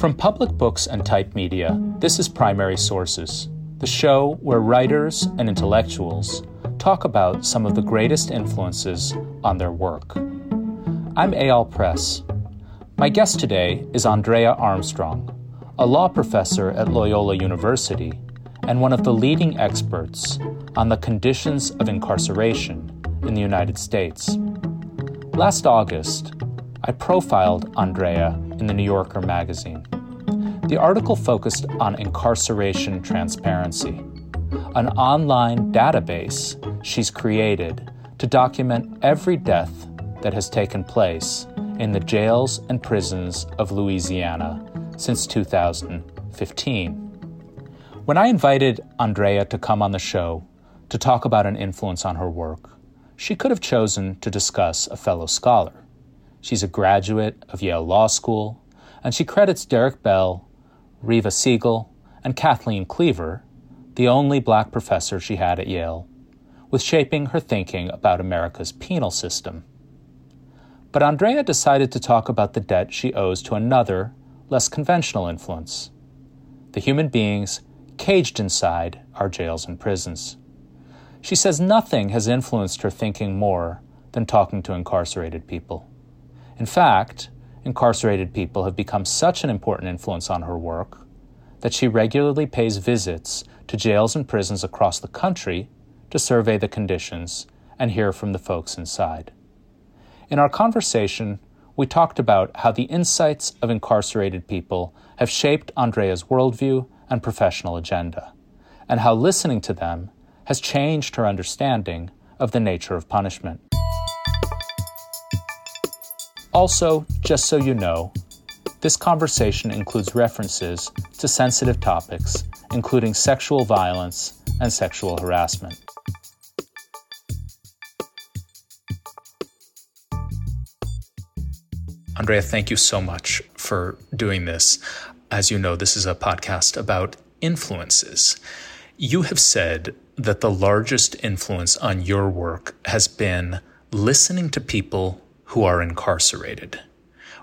From public books and type media, this is Primary Sources, the show where writers and intellectuals talk about some of the greatest influences on their work. I'm Eyal Press. My guest today is Andrea Armstrong, a law professor at Loyola University and one of the leading experts on the conditions of incarceration in the United States. Last August, I profiled Andrea in the New Yorker magazine. The article focused on incarceration transparency, an online database she's created to document every death that has taken place in the jails and prisons of Louisiana since 2015. When I invited Andrea to come on the show to talk about an influence on her work, she could have chosen to discuss a fellow scholar. She's a graduate of Yale Law School, and she credits Derrick Bell, Reva Siegel, and Kathleen Cleaver, the only black professor she had at Yale, with shaping her thinking about America's penal system. But Andrea decided to talk about the debt she owes to another, less conventional influence the human beings caged inside our jails and prisons. She says nothing has influenced her thinking more than talking to incarcerated people. In fact, incarcerated people have become such an important influence on her work that she regularly pays visits to jails and prisons across the country to survey the conditions and hear from the folks inside. In our conversation, we talked about how the insights of incarcerated people have shaped Andrea's worldview and professional agenda, and how listening to them has changed her understanding of the nature of punishment. Also, just so you know, this conversation includes references to sensitive topics, including sexual violence and sexual harassment. Andrea, thank you so much for doing this. As you know, this is a podcast about influences. You have said that the largest influence on your work has been listening to people who are incarcerated.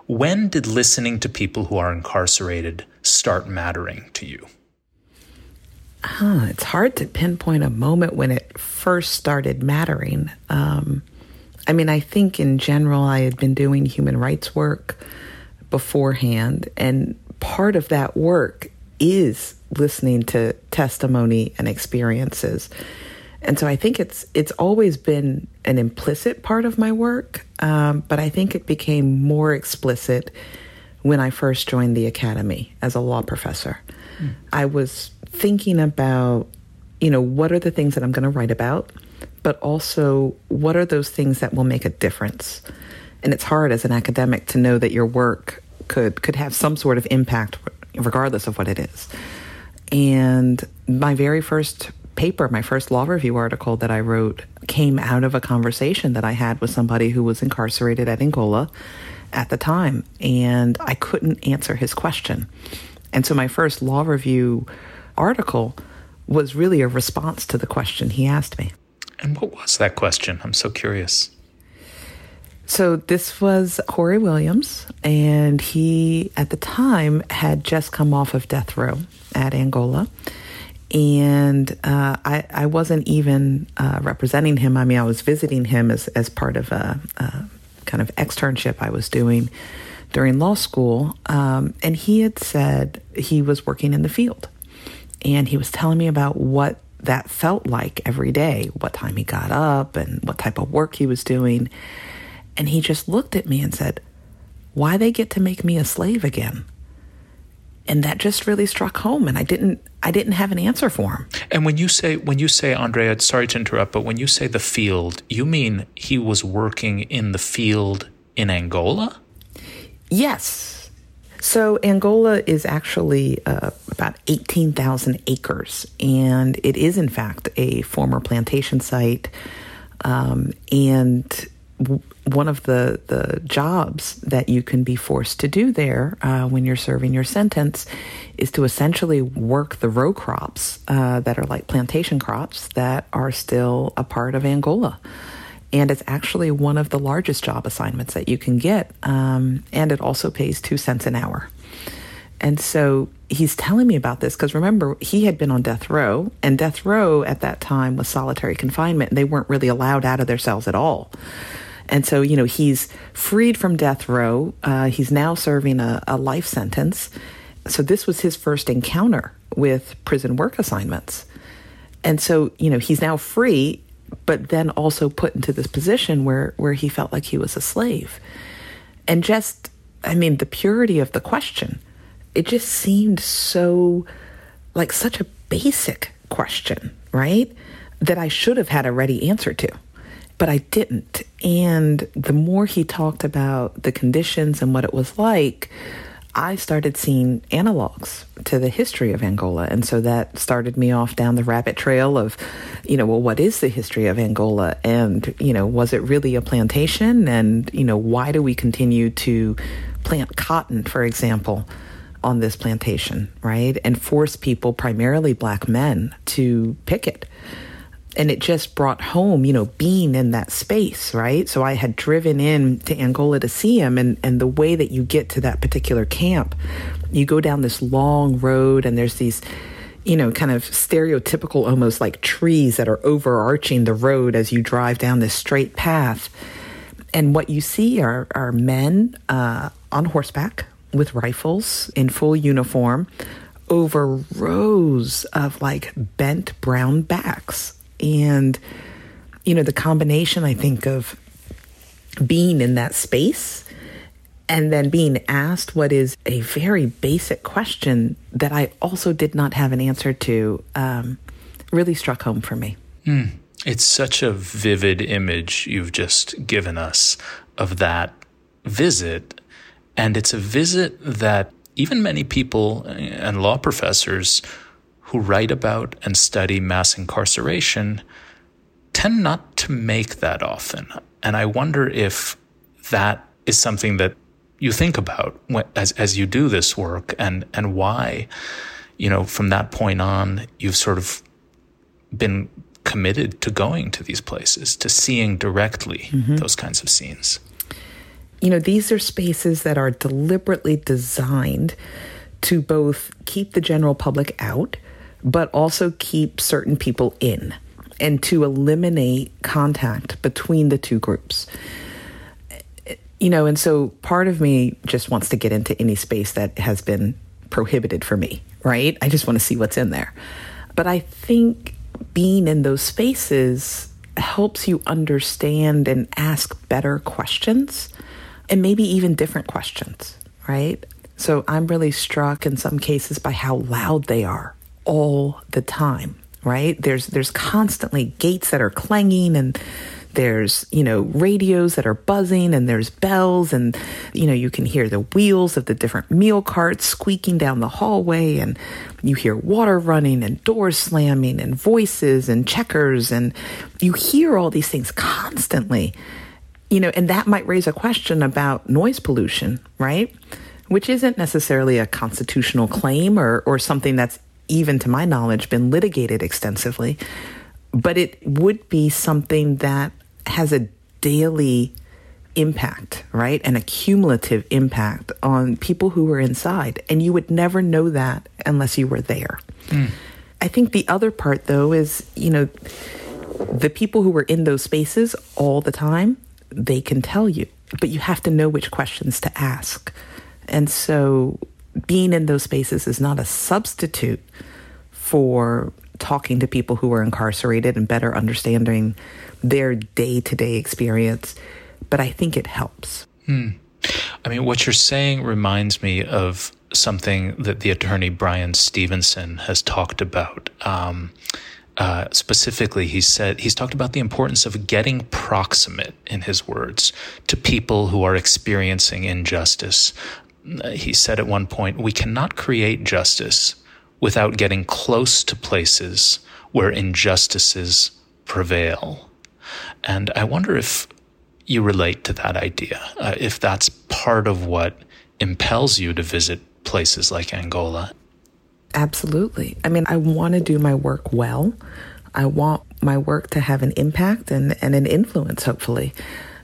When did listening to people who are incarcerated start mattering to you? Huh, it's hard to pinpoint a moment when it first started mattering. Um, I mean, I think in general, I had been doing human rights work beforehand, and part of that work is listening to testimony and experiences. And so I think it's it's always been an implicit part of my work, um, but I think it became more explicit when I first joined the academy as a law professor. Mm. I was thinking about, you know, what are the things that I'm going to write about, but also what are those things that will make a difference. And it's hard as an academic to know that your work could could have some sort of impact, regardless of what it is. And my very first paper, my first law review article that I wrote, came out of a conversation that I had with somebody who was incarcerated at Angola at the time. And I couldn't answer his question. And so my first law review article was really a response to the question he asked me. And what was that question? I'm so curious. So this was Corey Williams, and he at the time had just come off of death row at Angola and uh, I, I wasn't even uh, representing him. I mean, I was visiting him as, as part of a, a kind of externship I was doing during law school. Um, and he had said he was working in the field. And he was telling me about what that felt like every day, what time he got up and what type of work he was doing. And he just looked at me and said, Why they get to make me a slave again? And that just really struck home and i didn't i didn't have an answer for him. And when you say when you say andrea sorry to interrupt but when you say the field you mean he was working in the field in angola? Yes. So angola is actually uh, about 18000 acres and it is in fact a former plantation site um, and one of the, the jobs that you can be forced to do there uh, when you're serving your sentence is to essentially work the row crops uh, that are like plantation crops that are still a part of Angola. And it's actually one of the largest job assignments that you can get. Um, and it also pays two cents an hour. And so he's telling me about this because remember, he had been on death row, and death row at that time was solitary confinement, and they weren't really allowed out of their cells at all. And so, you know, he's freed from death row. Uh, he's now serving a, a life sentence. So, this was his first encounter with prison work assignments. And so, you know, he's now free, but then also put into this position where, where he felt like he was a slave. And just, I mean, the purity of the question, it just seemed so like such a basic question, right? That I should have had a ready answer to but I didn't. And the more he talked about the conditions and what it was like, I started seeing analogs to the history of Angola. And so that started me off down the rabbit trail of, you know, well, what is the history of Angola? And, you know, was it really a plantation? And, you know, why do we continue to plant cotton, for example, on this plantation, right? And force people, primarily black men, to picket and it just brought home, you know, being in that space, right? So I had driven in to Angola to see him, and, and the way that you get to that particular camp, you go down this long road, and there's these, you know, kind of stereotypical, almost like trees that are overarching the road as you drive down this straight path. And what you see are, are men uh, on horseback with rifles in full uniform over rows of like bent brown backs and, you know, the combination, I think, of being in that space and then being asked what is a very basic question that I also did not have an answer to um, really struck home for me. Mm. It's such a vivid image you've just given us of that visit. And it's a visit that even many people and law professors who write about and study mass incarceration tend not to make that often. And I wonder if that is something that you think about when, as, as you do this work and, and why, you know, from that point on, you've sort of been committed to going to these places, to seeing directly mm-hmm. those kinds of scenes. You know, these are spaces that are deliberately designed to both keep the general public out but also keep certain people in and to eliminate contact between the two groups. You know, and so part of me just wants to get into any space that has been prohibited for me, right? I just want to see what's in there. But I think being in those spaces helps you understand and ask better questions and maybe even different questions, right? So I'm really struck in some cases by how loud they are all the time, right? There's there's constantly gates that are clanging and there's you know radios that are buzzing and there's bells and you know you can hear the wheels of the different meal carts squeaking down the hallway and you hear water running and doors slamming and voices and checkers and you hear all these things constantly you know and that might raise a question about noise pollution right which isn't necessarily a constitutional claim or or something that's even to my knowledge, been litigated extensively. But it would be something that has a daily impact, right? An accumulative impact on people who are inside. And you would never know that unless you were there. Mm. I think the other part, though, is, you know, the people who were in those spaces all the time, they can tell you, but you have to know which questions to ask. And so being in those spaces is not a substitute for talking to people who are incarcerated and better understanding their day to day experience, but I think it helps. Hmm. I mean, what you're saying reminds me of something that the attorney Bryan Stevenson has talked about. Um, uh, specifically, he said he's talked about the importance of getting proximate, in his words, to people who are experiencing injustice, he said at one point, we cannot create justice without getting close to places where injustices prevail. And I wonder if you relate to that idea, uh, if that's part of what impels you to visit places like Angola. Absolutely. I mean, I want to do my work well. I want my work to have an impact and, and an influence, hopefully.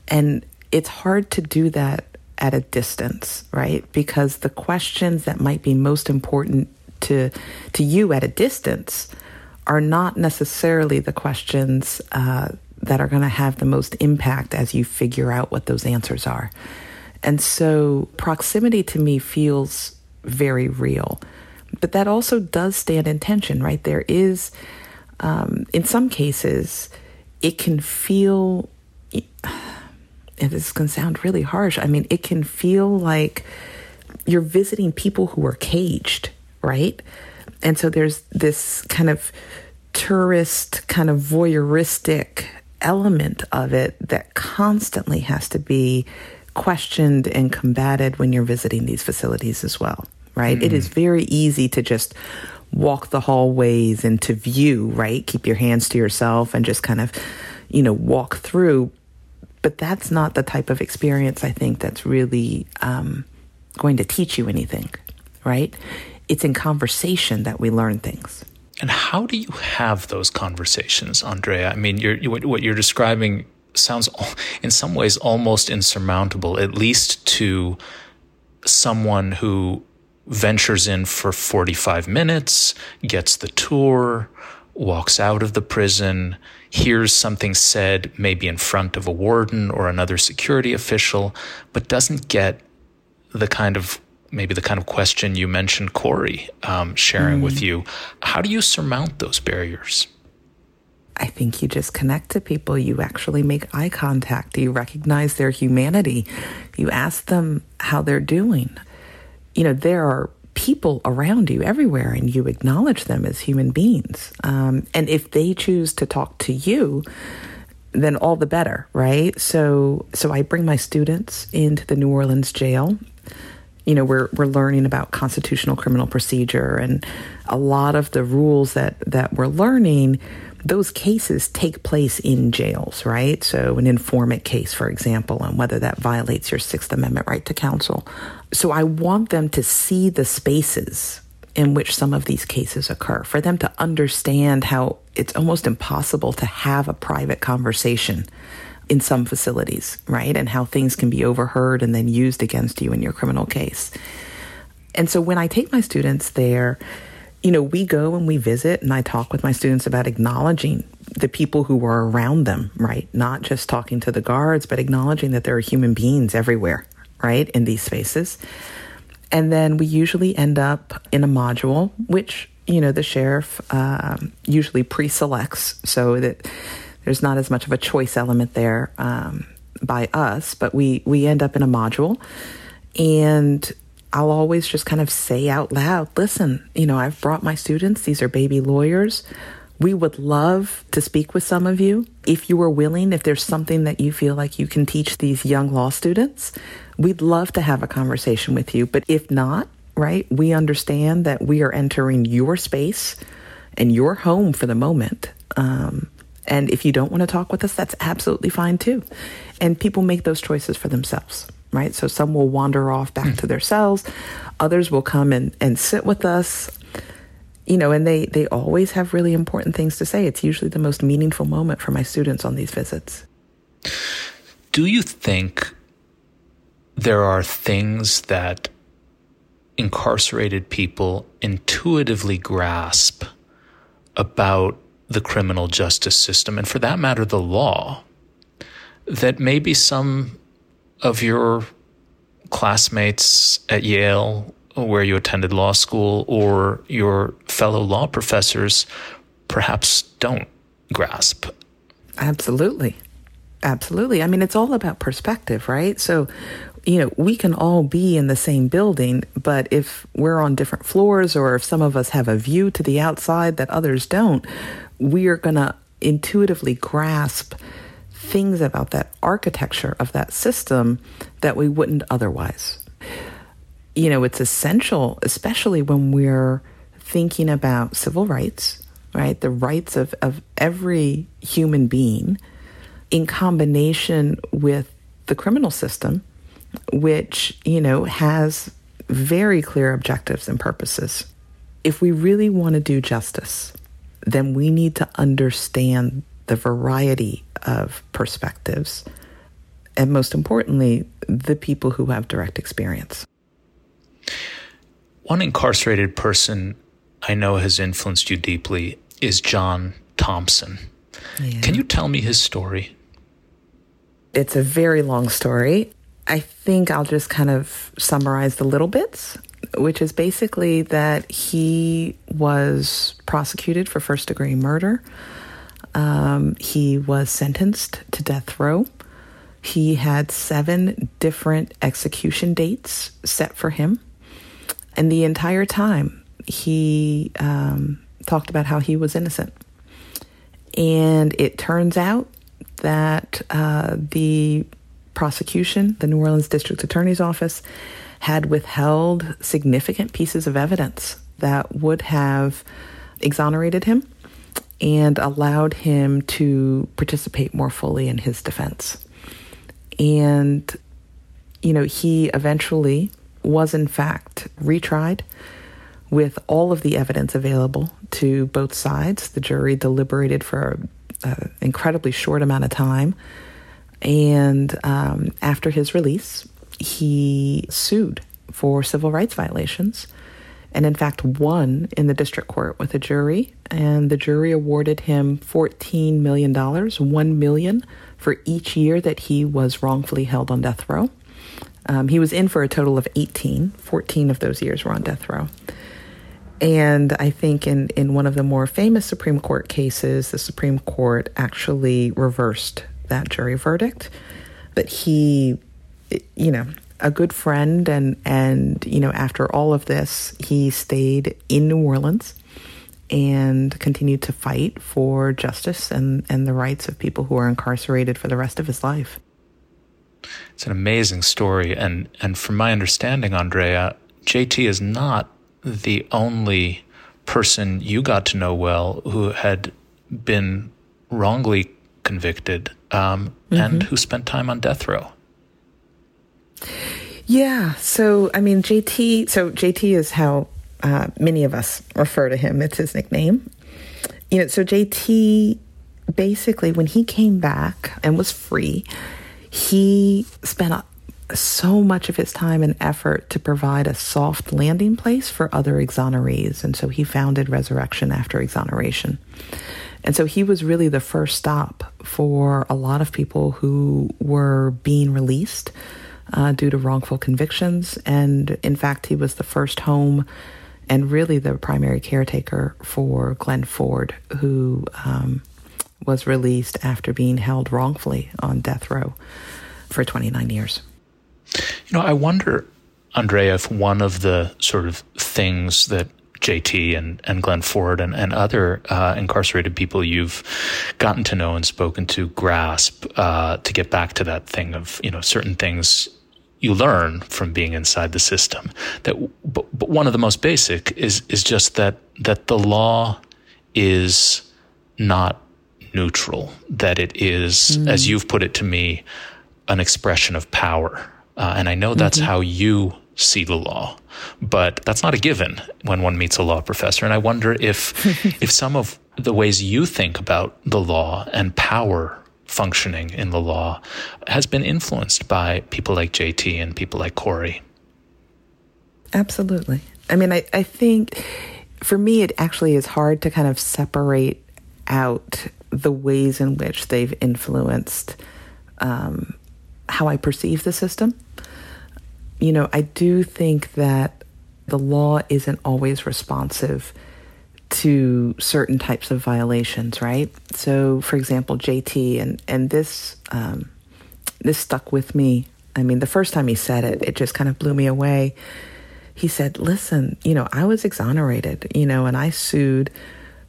And it's hard to do that at a distance, right? Because the questions that might be most important to to you at a distance are not necessarily the questions uh, that are going to have the most impact as you figure out what those answers are. And so, proximity to me feels very real, but that also does stand in tension, right? There is, um, in some cases, it can feel and this can sound really harsh. I mean, it can feel like you're visiting people who are caged, right? And so there's this kind of tourist, kind of voyeuristic element of it that constantly has to be questioned and combated when you're visiting these facilities as well, right? Mm. It is very easy to just walk the hallways and to view, right? Keep your hands to yourself and just kind of, you know, walk through. But that's not the type of experience I think that's really um, going to teach you anything, right? It's in conversation that we learn things. And how do you have those conversations, Andrea? I mean, you're, what you're describing sounds in some ways almost insurmountable, at least to someone who ventures in for 45 minutes, gets the tour, walks out of the prison, hears something said maybe in front of a warden or another security official, but doesn't get the kind of maybe the kind of question you mentioned Corey um, sharing mm. with you. How do you surmount those barriers? I think you just connect to people. You actually make eye contact. You recognize their humanity. You ask them how they're doing. You know, there are people around you everywhere and you acknowledge them as human beings. Um, and if they choose to talk to you, then all the better, right? So, so I bring my students into the New Orleans jail. You know, we're we're learning about constitutional criminal procedure and a lot of the rules that that we're learning those cases take place in jails, right? So, an informant case, for example, and whether that violates your Sixth Amendment right to counsel. So, I want them to see the spaces in which some of these cases occur, for them to understand how it's almost impossible to have a private conversation in some facilities, right? And how things can be overheard and then used against you in your criminal case. And so, when I take my students there, you know, we go and we visit, and I talk with my students about acknowledging the people who are around them, right? Not just talking to the guards, but acknowledging that there are human beings everywhere, right, in these spaces. And then we usually end up in a module, which, you know, the sheriff uh, usually pre selects so that there's not as much of a choice element there um, by us, but we, we end up in a module. And I'll always just kind of say out loud, listen, you know, I've brought my students, these are baby lawyers. We would love to speak with some of you. If you are willing, if there's something that you feel like you can teach these young law students, we'd love to have a conversation with you. But if not, right, we understand that we are entering your space and your home for the moment. Um, and if you don't want to talk with us, that's absolutely fine too. And people make those choices for themselves right? So some will wander off back mm. to their cells, others will come and, and sit with us. You know, and they, they always have really important things to say. It's usually the most meaningful moment for my students on these visits. Do you think there are things that incarcerated people intuitively grasp about the criminal justice system, and for that matter, the law, that maybe some of your classmates at Yale, where you attended law school, or your fellow law professors perhaps don't grasp? Absolutely. Absolutely. I mean, it's all about perspective, right? So, you know, we can all be in the same building, but if we're on different floors or if some of us have a view to the outside that others don't, we are going to intuitively grasp things about that architecture of that system that we wouldn't otherwise. You know, it's essential, especially when we're thinking about civil rights, right? The rights of, of every human being in combination with the criminal system, which, you know, has very clear objectives and purposes. If we really want to do justice, then we need to understand the variety of perspectives and most importantly, the people who have direct experience. One incarcerated person I know has influenced you deeply is John Thompson. Yeah. Can you tell me his story? It's a very long story. I think I'll just kind of summarize the little bits, which is basically that he was prosecuted for first degree murder. Um, he was sentenced to death row. He had seven different execution dates set for him. And the entire time, he um, talked about how he was innocent. And it turns out that uh, the prosecution, the New Orleans District Attorney's Office, had withheld significant pieces of evidence that would have exonerated him and allowed him to participate more fully in his defense. And, you know, he eventually was, in fact, retried with all of the evidence available to both sides. The jury deliberated for an incredibly short amount of time. And um, after his release, he sued for civil rights violations and in fact won in the district court with a jury and the jury awarded him 14 million dollars 1 million for each year that he was wrongfully held on death row. Um, he was in for a total of 18. 14 of those years were on death row. And I think in, in one of the more famous Supreme Court cases, the Supreme Court actually reversed that jury verdict. But he, you know, a good friend, and, and, you know, after all of this, he stayed in New Orleans and continued to fight for justice and, and the rights of people who are incarcerated for the rest of his life. It's an amazing story. And, and from my understanding, Andrea, JT is not the only person you got to know well who had been wrongly convicted um, mm-hmm. and who spent time on death row. Yeah. So, I mean, JT, so JT is how uh, many of us refer to him. It's his nickname. You know, so JT basically, when he came back and was free, he spent so much of his time and effort to provide a soft landing place for other exonerees. And so he founded Resurrection After Exoneration. And so he was really the first stop for a lot of people who were being released uh, due to wrongful convictions. And in fact, he was the first home and really the primary caretaker for Glenn Ford, who um, was released after being held wrongfully on death row for 29 years. You know, I wonder, Andrea, if one of the sort of things that JT and, and Glenn Ford and, and other uh, incarcerated people you've gotten to know and spoken to grasp uh, to get back to that thing of, you know, certain things you learn from being inside the system. That, but, but one of the most basic is is just that that the law is not neutral. That it is, mm. as you've put it to me, an expression of power. Uh, and I know that's mm-hmm. how you see the law, but that's not a given when one meets a law professor. And I wonder if if some of the ways you think about the law and power functioning in the law has been influenced by people like JT and people like Corey. Absolutely. I mean, I, I think for me, it actually is hard to kind of separate out the ways in which they've influenced um, how I perceive the system. You know, I do think that the law isn't always responsive to certain types of violations, right? So, for example, JT, and and this um, this stuck with me. I mean, the first time he said it, it just kind of blew me away. He said, "Listen, you know, I was exonerated, you know, and I sued."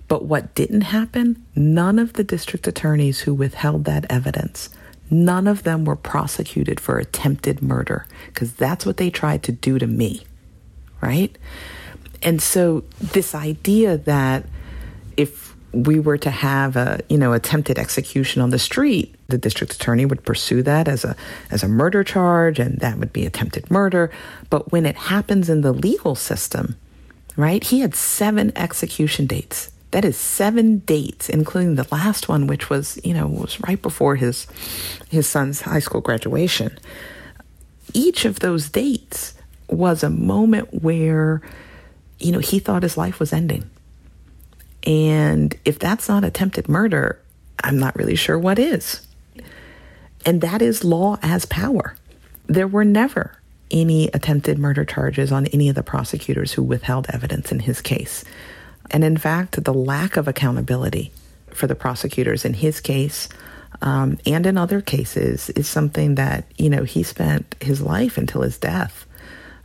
But what didn't happen? None of the district attorneys who withheld that evidence, none of them were prosecuted for attempted murder because that's what they tried to do to me, right? And so this idea that if we were to have a, you know, attempted execution on the street, the district attorney would pursue that as a as a murder charge and that would be attempted murder. But when it happens in the legal system, right? He had seven execution dates That is seven dates, including the last one, which was, you know, was right before his his son's high school graduation. Each of those dates was a moment where, you know, he thought his life was ending. And if that's not attempted murder, I'm not really sure what is. And that is law as power. There were never any attempted murder charges on any of the prosecutors who withheld evidence in his case. And in fact, the lack of accountability for the prosecutors in his case um, and in other cases is something that, you know, he spent his life until his death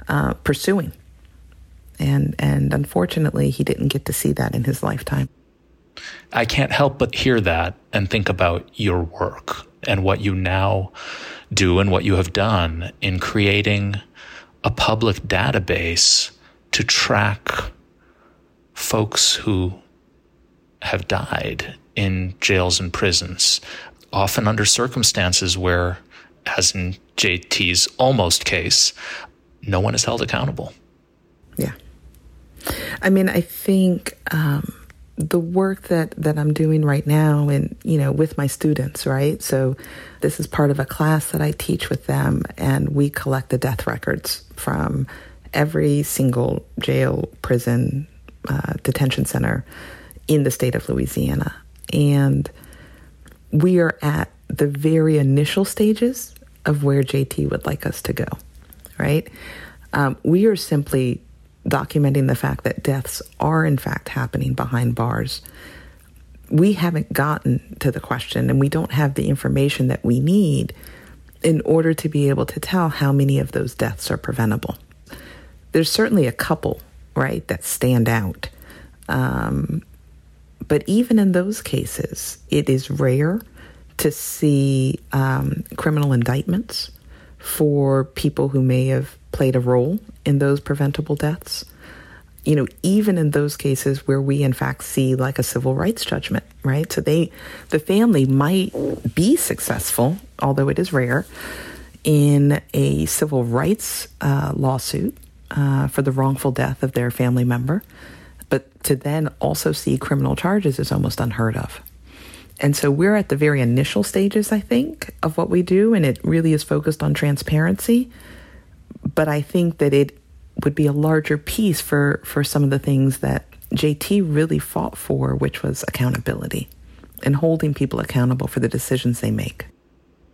uh, pursuing. And, and unfortunately, he didn't get to see that in his lifetime. I can't help but hear that and think about your work and what you now do and what you have done in creating a public database to track folks who have died in jails and prisons, often under circumstances where, as in JT's almost case, no one is held accountable. Yeah. I mean, I think um, the work that, that I'm doing right now and, you know, with my students, right? So this is part of a class that I teach with them and we collect the death records from every single jail, prison, uh, detention center in the state of Louisiana. And we are at the very initial stages of where JT would like us to go, right? Um, we are simply documenting the fact that deaths are in fact happening behind bars. We haven't gotten to the question and we don't have the information that we need in order to be able to tell how many of those deaths are preventable. There's certainly a couple, right, that stand out. Um, but even in those cases, it is rare to see um, criminal indictments for people who may have played a role in those preventable deaths. You know, even in those cases where we in fact see like a civil rights judgment, right? So they, the family might be successful, although it is rare, in a civil rights uh, lawsuit uh, for the wrongful death of their family member. But to then also see criminal charges is almost unheard of. And so we're at the very initial stages, I think, of what we do, and it really is focused on transparency but I think that it would be a larger piece for, for some of the things that JT really fought for, which was accountability and holding people accountable for the decisions they make.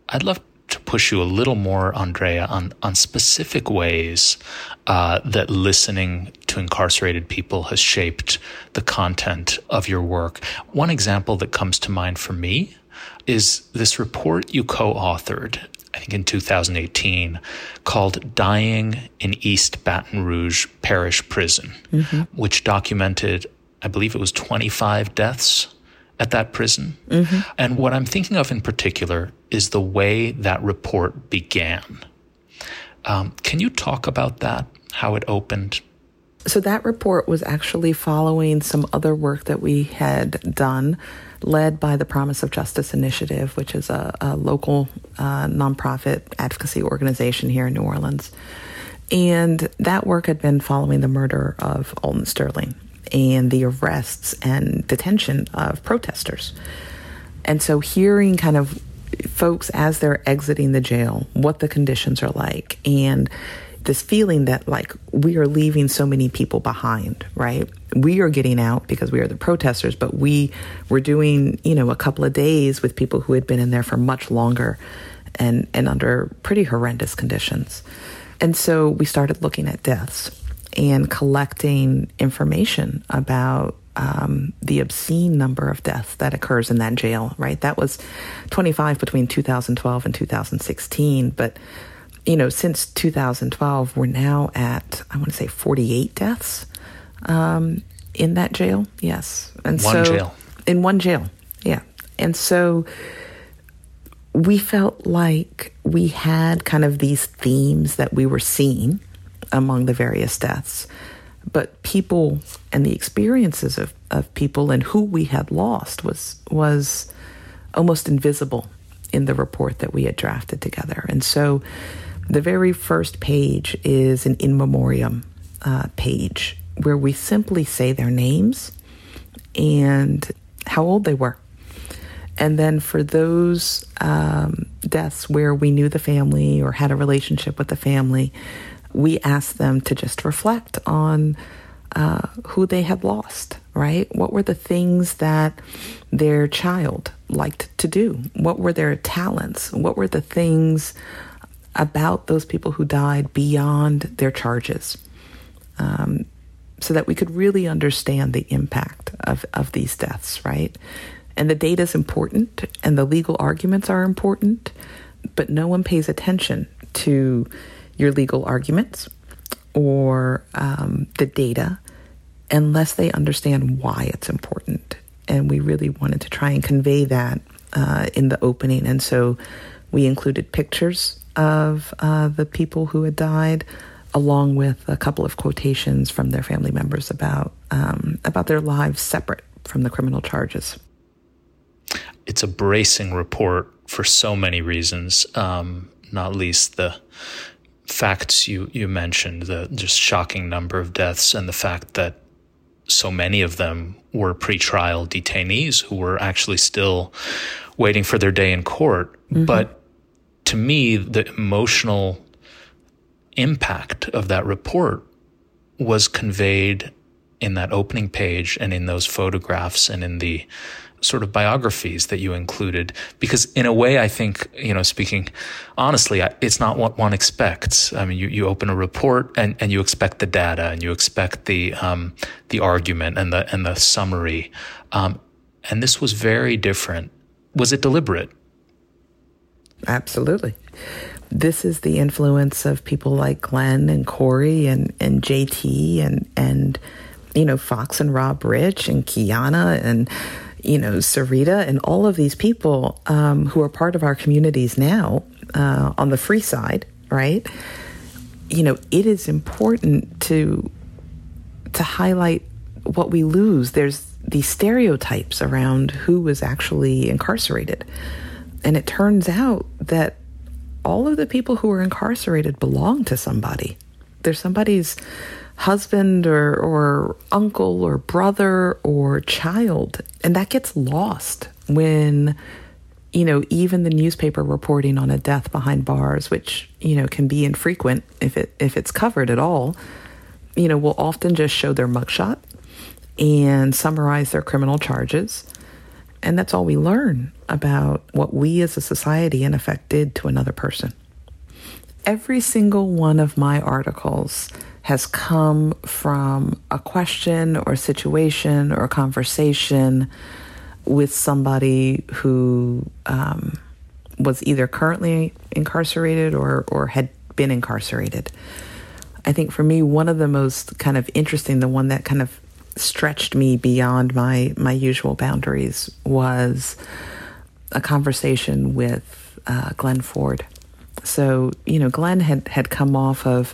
I'd love to push you a little more, Andrea, on, on specific ways uh, that listening to incarcerated people has shaped the content of your work. One example that comes to mind for me is this report you co authored I think in 2018, called Dying in East Baton Rouge Parish Prison, mm-hmm. which documented, I believe it was 25 deaths at that prison. Mm-hmm. And what I'm thinking of in particular is the way that report began. Um, can you talk about that, how it opened? So, that report was actually following some other work that we had done led by the Promise of Justice Initiative, which is a, a local uh, nonprofit advocacy organization here in New Orleans. And that work had been following the murder of Alton Sterling and the arrests and detention of protesters. And so, hearing kind of folks as they're exiting the jail, what the conditions are like, and this feeling that like we are leaving so many people behind, right? We are getting out because we are the protesters, but we were doing, you know, a couple of days with people who had been in there for much longer and, and under pretty horrendous conditions. And so we started looking at deaths and collecting information about um, the obscene number of deaths that occurs in that jail, right? That was 25 between 2012 and 2016. But you know, since 2012, we're now at, I want to say 48 deaths um, in that jail. Yes. And one so, jail. In one jail. Yeah. And so we felt like we had kind of these themes that we were seeing among the various deaths. But people and the experiences of, of people and who we had lost was was almost invisible in the report that we had drafted together. And so the very first page is an in memoriam uh, page where we simply say their names and how old they were. And then for those um, deaths where we knew the family or had a relationship with the family, we asked them to just reflect on uh, who they had lost, right? What were the things that their child liked to do? What were their talents? What were the things about those people who died beyond their charges? Um, so that we could really understand the impact of, of these deaths, right? And the data is important and the legal arguments are important, but no one pays attention to your legal arguments or um, the data unless they understand why it's important. And we really wanted to try and convey that uh, in the opening. And so we included pictures of uh, the people who had died, along with a couple of quotations from their family members about um, about their lives separate from the criminal charges. It's a bracing report for so many reasons, um, not least the facts you, you mentioned, the just shocking number of deaths, and the fact that so many of them were pretrial detainees who were actually still waiting for their day in court. Mm-hmm. But to me, the emotional impact of that report was conveyed in that opening page and in those photographs and in the sort of biographies that you included because in a way i think you know speaking honestly it's not what one expects. I mean you, you open a report and, and you expect the data and you expect the um, the argument and the and the summary. Um, and this was very different. Was it deliberate? Absolutely. This is the influence of people like Glenn and Corey and, and JT and and you know Fox and Rob Rich and Kiana and you know, Sarita and all of these people um, who are part of our communities now uh, on the free side, right? You know, it is important to to highlight what we lose. There's these stereotypes around who was actually incarcerated, and it turns out that all of the people who are incarcerated belong to somebody. They're somebody's husband or, or uncle or brother or child. And that gets lost when, you know, even the newspaper reporting on a death behind bars, which, you know, can be infrequent if it if it's covered at all, you know, will often just show their mugshot and summarize their criminal charges. And that's all we learn about what we as a society, in effect, did to another person. Every single one of my articles has come from a question or situation or conversation with somebody who um, was either currently incarcerated or, or had been incarcerated. I think for me, one of the most kind of interesting, the one that kind of stretched me beyond my, my usual boundaries was a conversation with uh, Glenn Ford. So, you know, Glenn had, had come off of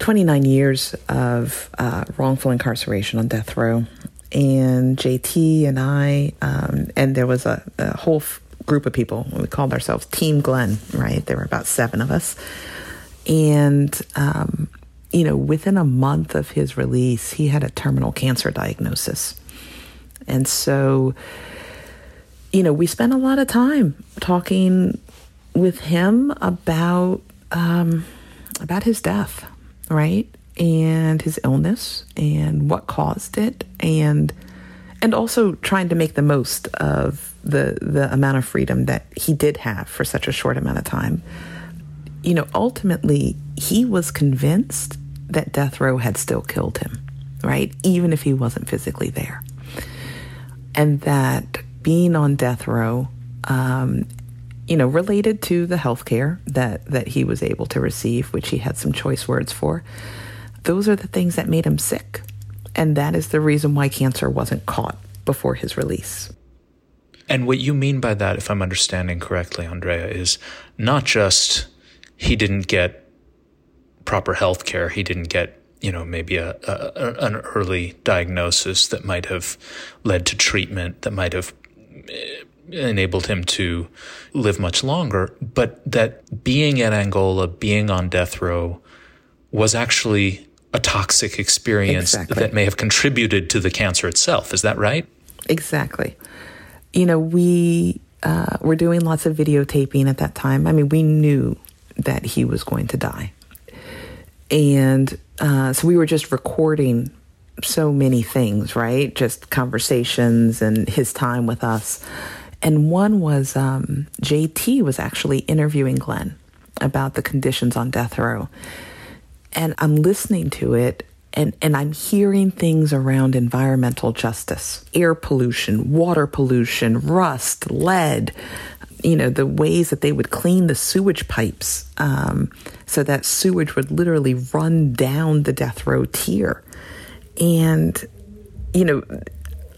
29 years of uh, wrongful incarceration on death row. And JT and I, um, and there was a, a whole f- group of people. We called ourselves Team Glenn, right? There were about seven of us. And, um, you know, within a month of his release, he had a terminal cancer diagnosis. And so, you know, we spent a lot of time talking with him about um, about his death right? And his illness and what caused it and and also trying to make the most of the the amount of freedom that he did have for such a short amount of time. You know, ultimately he was convinced that death row had still killed him, right? Even if he wasn't physically there. And that being on death row um, you know, related to the health care that, that he was able to receive, which he had some choice words for. Those are the things that made him sick. And that is the reason why cancer wasn't caught before his release. And what you mean by that, if I'm understanding correctly, Andrea, is not just he didn't get proper health care, he didn't get, you know, maybe a, a, an early diagnosis that might have led to treatment, that might have eh, enabled him to live much longer, but that being in Angola, being on death row, was actually a toxic experience Exactly. that may have contributed to the cancer itself. Is that right? Exactly. You know, we uh, were doing lots of videotaping at that time. I mean, we knew that he was going to die. And uh, so we were just recording so many things, right? Just conversations and his time with us. And one was um, JT was actually interviewing Glenn about the conditions on death row. And I'm listening to it and, and I'm hearing things around environmental justice, air pollution, water pollution, rust, lead, you know, the ways that they would clean the sewage pipes um, so that sewage would literally run down the death row tier. And, you know,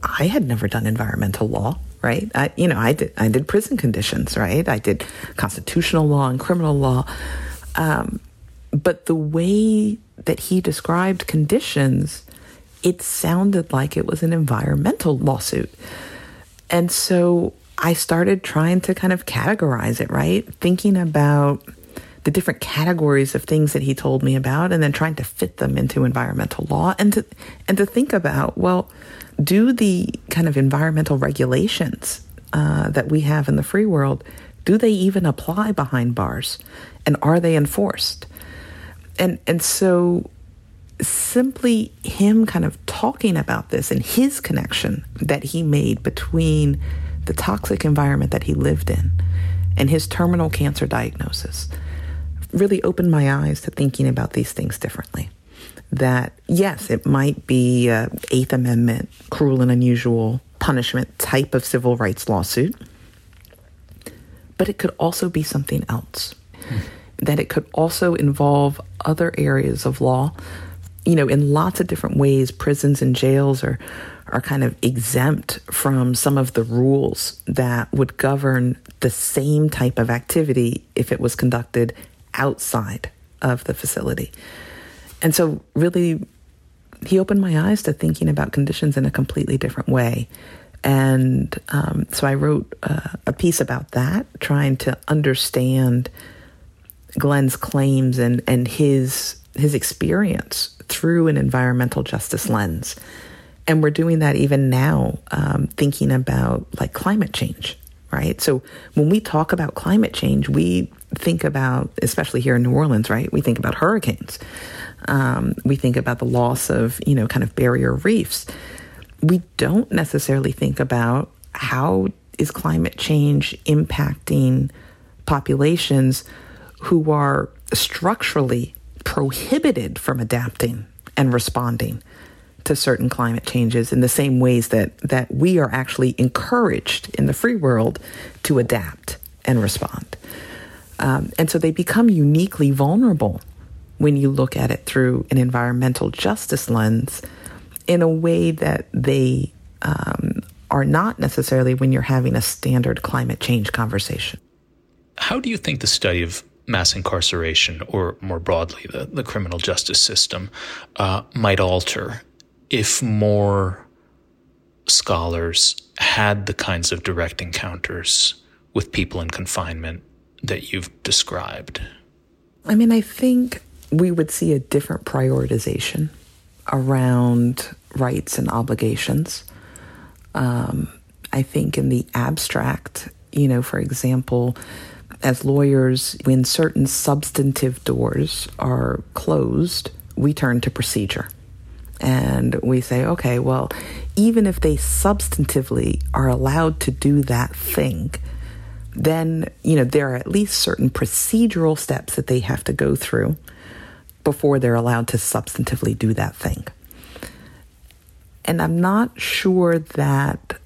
I had never done environmental law, right? I, you know, I did, I did prison conditions, right? I did constitutional law and criminal law. Um, but the way that he described conditions, it sounded like it was an environmental lawsuit. And so I started trying to kind of categorize it, right? Thinking about the different categories of things that he told me about and then trying to fit them into environmental law and to and to think about, well, do the kind of environmental regulations uh, that we have in the free world, do they even apply behind bars? And are they enforced? And and so simply him kind of talking about this and his connection that he made between the toxic environment that he lived in and his terminal cancer diagnosis really opened my eyes to thinking about these things differently. That yes, it might be a Eighth Amendment, cruel and unusual punishment type of civil rights lawsuit, but it could also be something else. Hmm. That it could also involve other areas of law. You know, in lots of different ways, prisons and jails are are kind of exempt from some of the rules that would govern the same type of activity if it was conducted outside of the facility. And so, really, he opened my eyes to thinking about conditions in a completely different way. And um, so I wrote uh, a piece about that, trying to understand Glenn's claims and, and his his experience through an environmental justice lens. And we're doing that even now, um, thinking about like climate change, right? So when we talk about climate change, we think about, especially here in New Orleans, right? We think about hurricanes. Um, we think about the loss of, you know, kind of barrier reefs. We don't necessarily think about how is climate change impacting populations who are structurally prohibited from adapting and responding to certain climate changes in the same ways that, that we are actually encouraged in the free world to adapt and respond. Um, and so they become uniquely vulnerable when you look at it through an environmental justice lens in a way that they um, are not necessarily when you're having a standard climate change conversation. How do you think the study of mass incarceration, or more broadly, the, the criminal justice system, uh, might alter if more scholars had the kinds of direct encounters with people in confinement that you've described? I mean, I think we would see a different prioritization around rights and obligations. Um, I think in the abstract, you know, for example, as lawyers, when certain substantive doors are closed, we turn to procedure. And we say, okay, well, even if they substantively are allowed to do that thing, then, you know, there are at least certain procedural steps that they have to go through before they're allowed to substantively do that thing. And I'm not sure that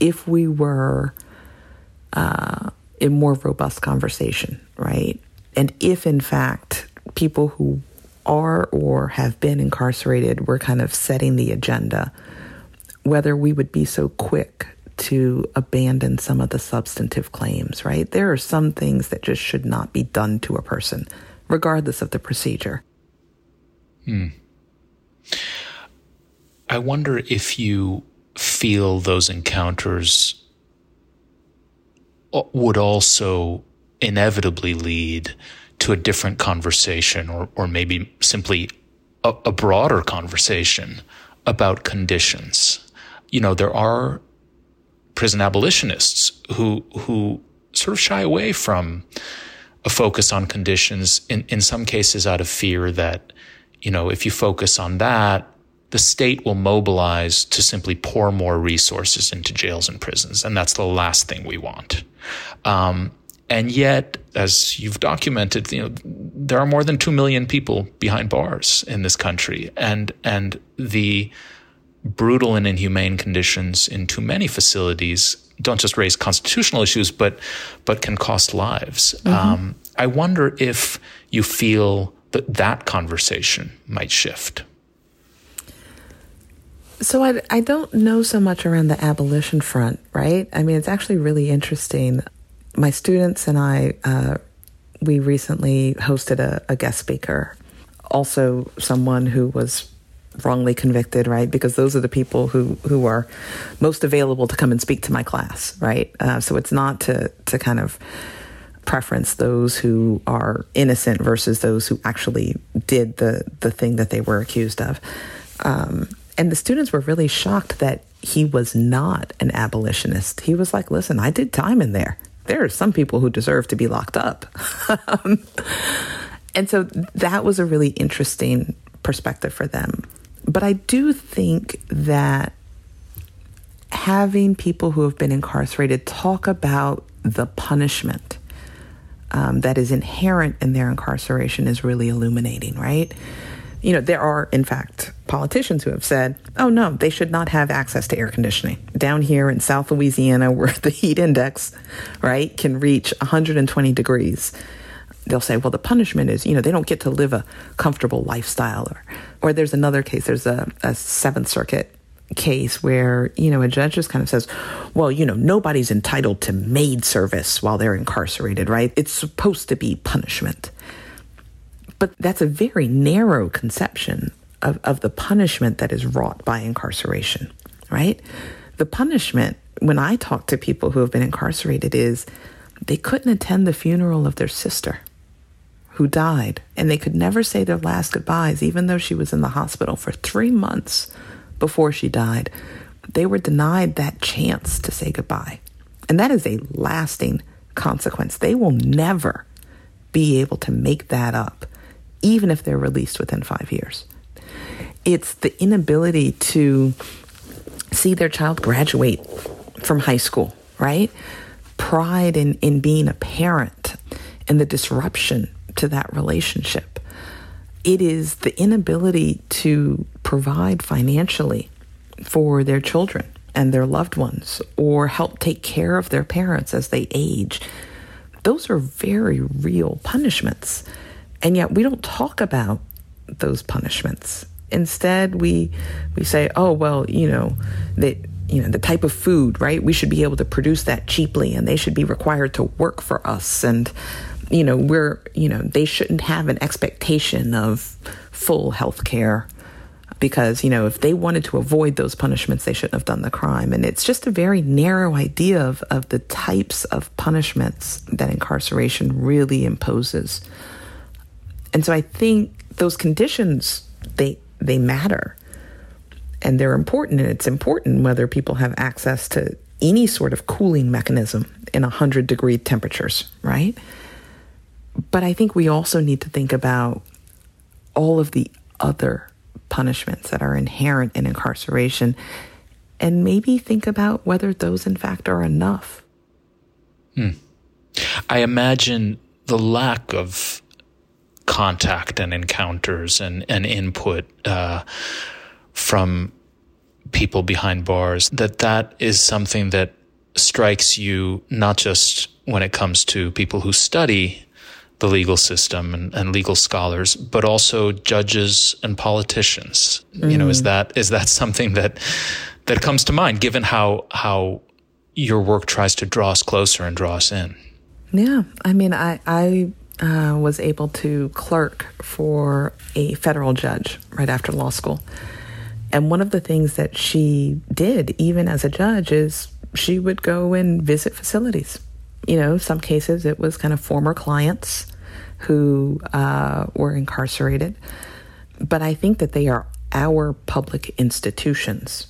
if we were uh, in more robust conversation, right? And if in fact people who are or have been incarcerated were kind of setting the agenda, whether we would be so quick to abandon some of the substantive claims, right? There are some things that just should not be done to a person, regardless of the procedure. Hmm. I wonder if you feel those encounters would also inevitably lead to a different conversation or, or maybe simply a, a broader conversation about conditions. You know, there are prison abolitionists who who sort of shy away from a focus on conditions in, in some cases out of fear that, you know, if you focus on that, the state will mobilize to simply pour more resources into jails and prisons. And that's the last thing we want. Um, and yet, as you've documented, you know, there are more than 2 million people behind bars in this country. And, and the brutal and inhumane conditions in too many facilities don't just raise constitutional issues, but, but can cost lives. Mm-hmm. Um, I wonder if you feel that that conversation might shift. So I, I don't know so much around the abolition front, right? I mean, it's actually really interesting. My students and I, uh, we recently hosted a, a guest speaker, also someone who was wrongly convicted, right? Because those are the people who who are most available to come and speak to my class, right? Uh, so it's not to to kind of preference those who are innocent versus those who actually did the the thing that they were accused of. Um, and the students were really shocked that he was not an abolitionist. He was like, listen, I did time in there. There are some people who deserve to be locked up. and so that was a really interesting perspective for them. But I do think that having people who have been incarcerated talk about the punishment um, that is inherent in their incarceration is really illuminating, right? you know, there are, in fact, politicians who have said, oh no, they should not have access to air conditioning. Down here in South Louisiana, where the heat index, right, can reach 120 degrees, they'll say, well, the punishment is, you know, they don't get to live a comfortable lifestyle. Or, or there's another case, there's a, a Seventh Circuit case where, you know, a judge just kind of says, well, you know, nobody's entitled to maid service while they're incarcerated, right? It's supposed to be punishment. But that's a very narrow conception of, of the punishment that is wrought by incarceration, right? The punishment, when I talk to people who have been incarcerated, is they couldn't attend the funeral of their sister who died, and they could never say their last goodbyes, even though she was in the hospital for three months before she died. They were denied that chance to say goodbye. And that is a lasting consequence. They will never be able to make that up even if they're released within five years. It's the inability to see their child graduate from high school, right? Pride in, in being a parent and the disruption to that relationship. It is the inability to provide financially for their children and their loved ones or help take care of their parents as they age. Those are very real punishments. And yet we don't talk about those punishments. Instead, we we say, "Oh, well, you know, that you know, the type of food, right? We should be able to produce that cheaply and they should be required to work for us and you know, we're, you know, they shouldn't have an expectation of full health care because, you know, if they wanted to avoid those punishments, they shouldn't have done the crime. And it's just a very narrow idea of, of the types of punishments that incarceration really imposes and so I think those conditions they they matter and they're important and it's important whether people have access to any sort of cooling mechanism in 100 degree temperatures, right? But I think we also need to think about all of the other punishments that are inherent in incarceration and maybe think about whether those in fact are enough. Hmm. I imagine the lack of contact and encounters and, and input uh, from people behind bars, that that is something that strikes you not just when it comes to people who study the legal system and, and legal scholars, but also judges and politicians. Mm. You know, is mm. that is that something that that comes to mind given how how your work tries to draw us closer and draw us in? Yeah, I mean, I I uh, was able to clerk for a federal judge right after law school. And one of the things that she did, even as a judge, is she would go and visit facilities. You know, some cases it was kind of former clients who uh, were incarcerated. but I think that they are our public institutions.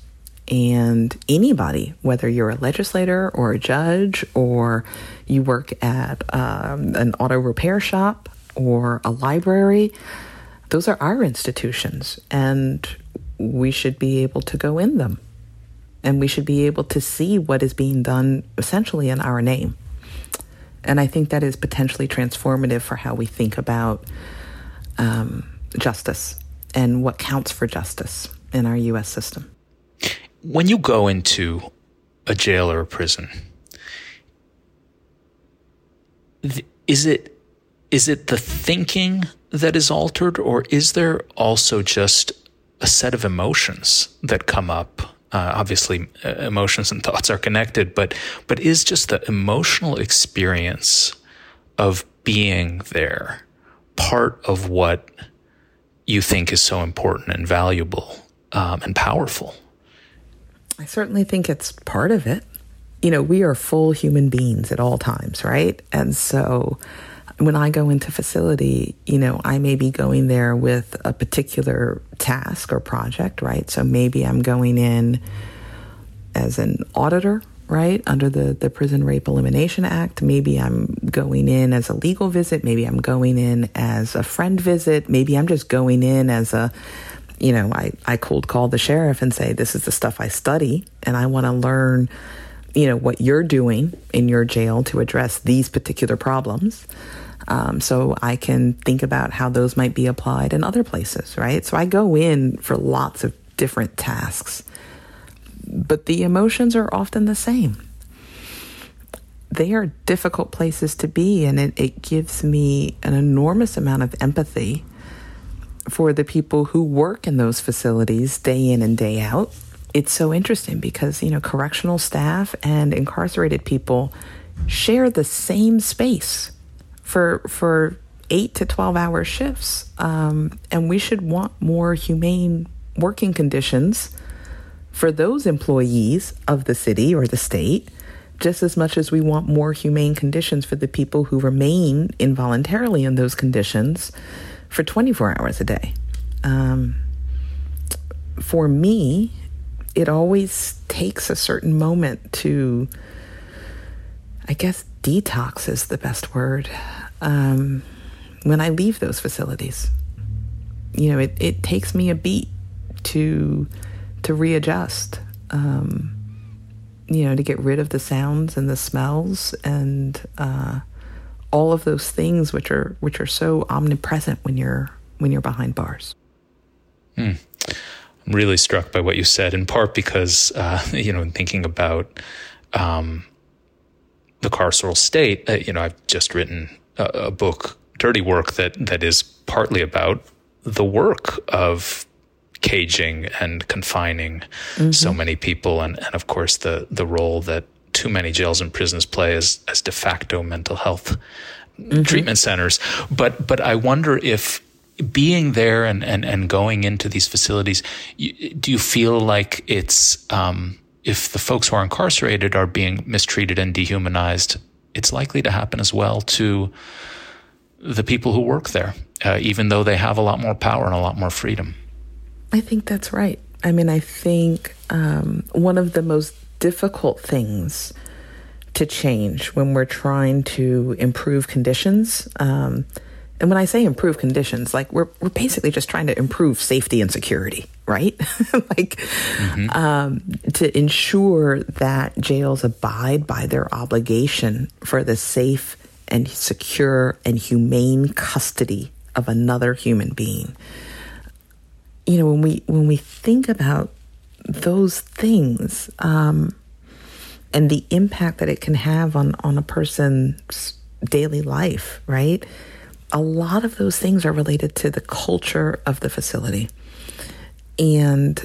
And anybody, whether you're a legislator or a judge, or you work at um, an auto repair shop or a library, those are our institutions. And we should be able to go in them. And we should be able to see what is being done essentially in our name. And I think that is potentially transformative for how we think about um, justice and what counts for justice in our U.S. system. When you go into a jail or a prison, is it is it the thinking that is altered, or is there also just a set of emotions that come up? Uh, obviously, uh, emotions and thoughts are connected, but but is just the emotional experience of being there part of what you think is so important and valuable um, and powerful? I certainly think it's part of it. You know, we are full human beings at all times, right? And so when I go into facility, you know, I may be going there with a particular task or project, right? So maybe I'm going in as an auditor right? Under the, the Prison Rape Elimination Act. Maybe I'm going in as a legal visit. Maybe I'm going in as a friend visit. Maybe I'm just going in as a, you know, I, I cold call the sheriff and say, this is the stuff I study and I want to learn, you know, what you're doing in your jail to address these particular problems. Um, so I can think about how those might be applied in other places, right? So I go in for lots of different tasks but the emotions are often the same. They are difficult places to be, and it, it gives me an enormous amount of empathy for the people who work in those facilities day in and day out. It's so interesting because, you know, correctional staff and incarcerated people share the same space for for eight to 12 hour shifts. Um, and we should want more humane working conditions for those employees of the city or the state, just as much as we want more humane conditions for the people who remain involuntarily in those conditions for 24 hours a day. Um, for me, it always takes a certain moment to, I guess, detox is the best word. Um, when I leave those facilities, you know, it, it takes me a beat to to readjust, um, you know, to get rid of the sounds and the smells and uh, all of those things which are which are so omnipresent when you're when you're behind bars. Hmm. I'm really struck by what you said, in part because uh, you know, in thinking about um, the carceral state, uh, you know, I've just written a, a book, Dirty Work, that that is partly about the work of caging and confining mm-hmm. so many people, and, and of course the the role that too many jails and prisons play as as de facto mental health mm-hmm. treatment centers. But but I wonder if being there and, and, and going into these facilities, you, do you feel like it's um, if the folks who are incarcerated are being mistreated and dehumanized, it's likely to happen as well to the people who work there, uh, even though they have a lot more power and a lot more freedom. I think that's right. I mean, I think um, one of the most difficult things to change when we're trying to improve conditions. Um, and when I say improve conditions, like we're we're basically just trying to improve safety and security, right? like mm-hmm. um, to ensure that jails abide by their obligation for the safe and secure and humane custody of another human being you know when we when we think about those things um, and the impact that it can have on on a person's daily life, right? A lot of those things are related to the culture of the facility. And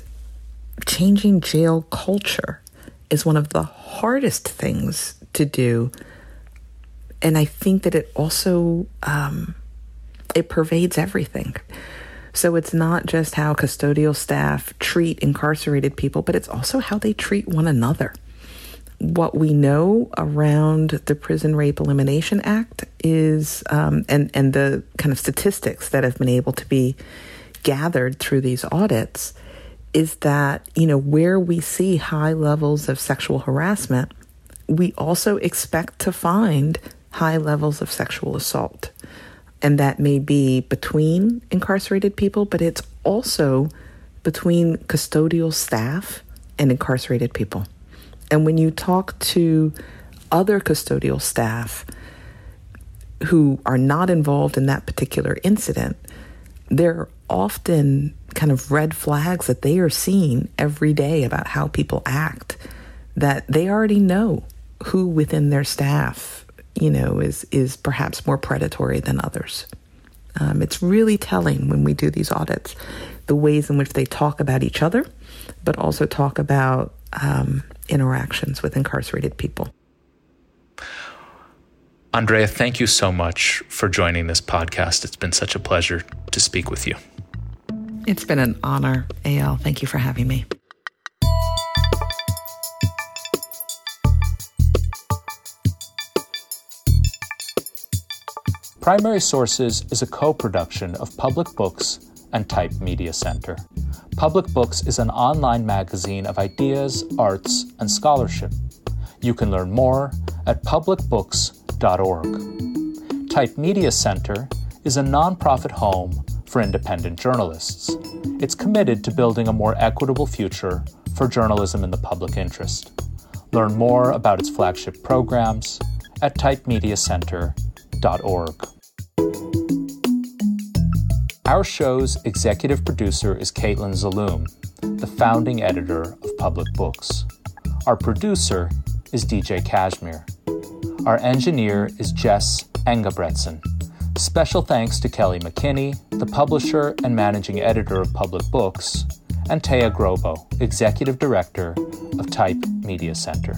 changing jail culture is one of the hardest things to do. And I think that it also um, it pervades everything. So it's not just how custodial staff treat incarcerated people, but it's also how they treat one another. What we know around the Prison Rape Elimination Act is, um, and and the kind of statistics that have been able to be gathered through these audits is that, you know, where we see high levels of sexual harassment, we also expect to find high levels of sexual assault. And that may be between incarcerated people, but it's also between custodial staff and incarcerated people. And when you talk to other custodial staff who are not involved in that particular incident, there are often kind of red flags that they are seeing every day about how people act that they already know who within their staff you know is is perhaps more predatory than others. Um, it's really telling when we do these audits the ways in which they talk about each other but also talk about um, interactions with incarcerated people Andrea, thank you so much for joining this podcast. It's been such a pleasure to speak with you. It's been an honor, Eyal. Thank you for having me. Primary Sources is a co production of Public Books and Type Media Center. Public Books is an online magazine of ideas, arts, and scholarship. You can learn more at publicbooks.org. Type Media Center is a nonprofit home for independent journalists. It's committed to building a more equitable future for journalism in the public interest. Learn more about its flagship programs at typemediacenter.org. Our show's executive producer is Caitlin Zaloom, the founding editor of Public Books. Our producer is DJ Cashmere. Our engineer is Jess Engebretson. Special thanks to Kelley McKinney, the publisher and managing editor of Public Books, and Taya Grobow, executive director of Type Media Center.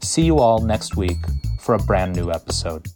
See you all next week for a brand new episode.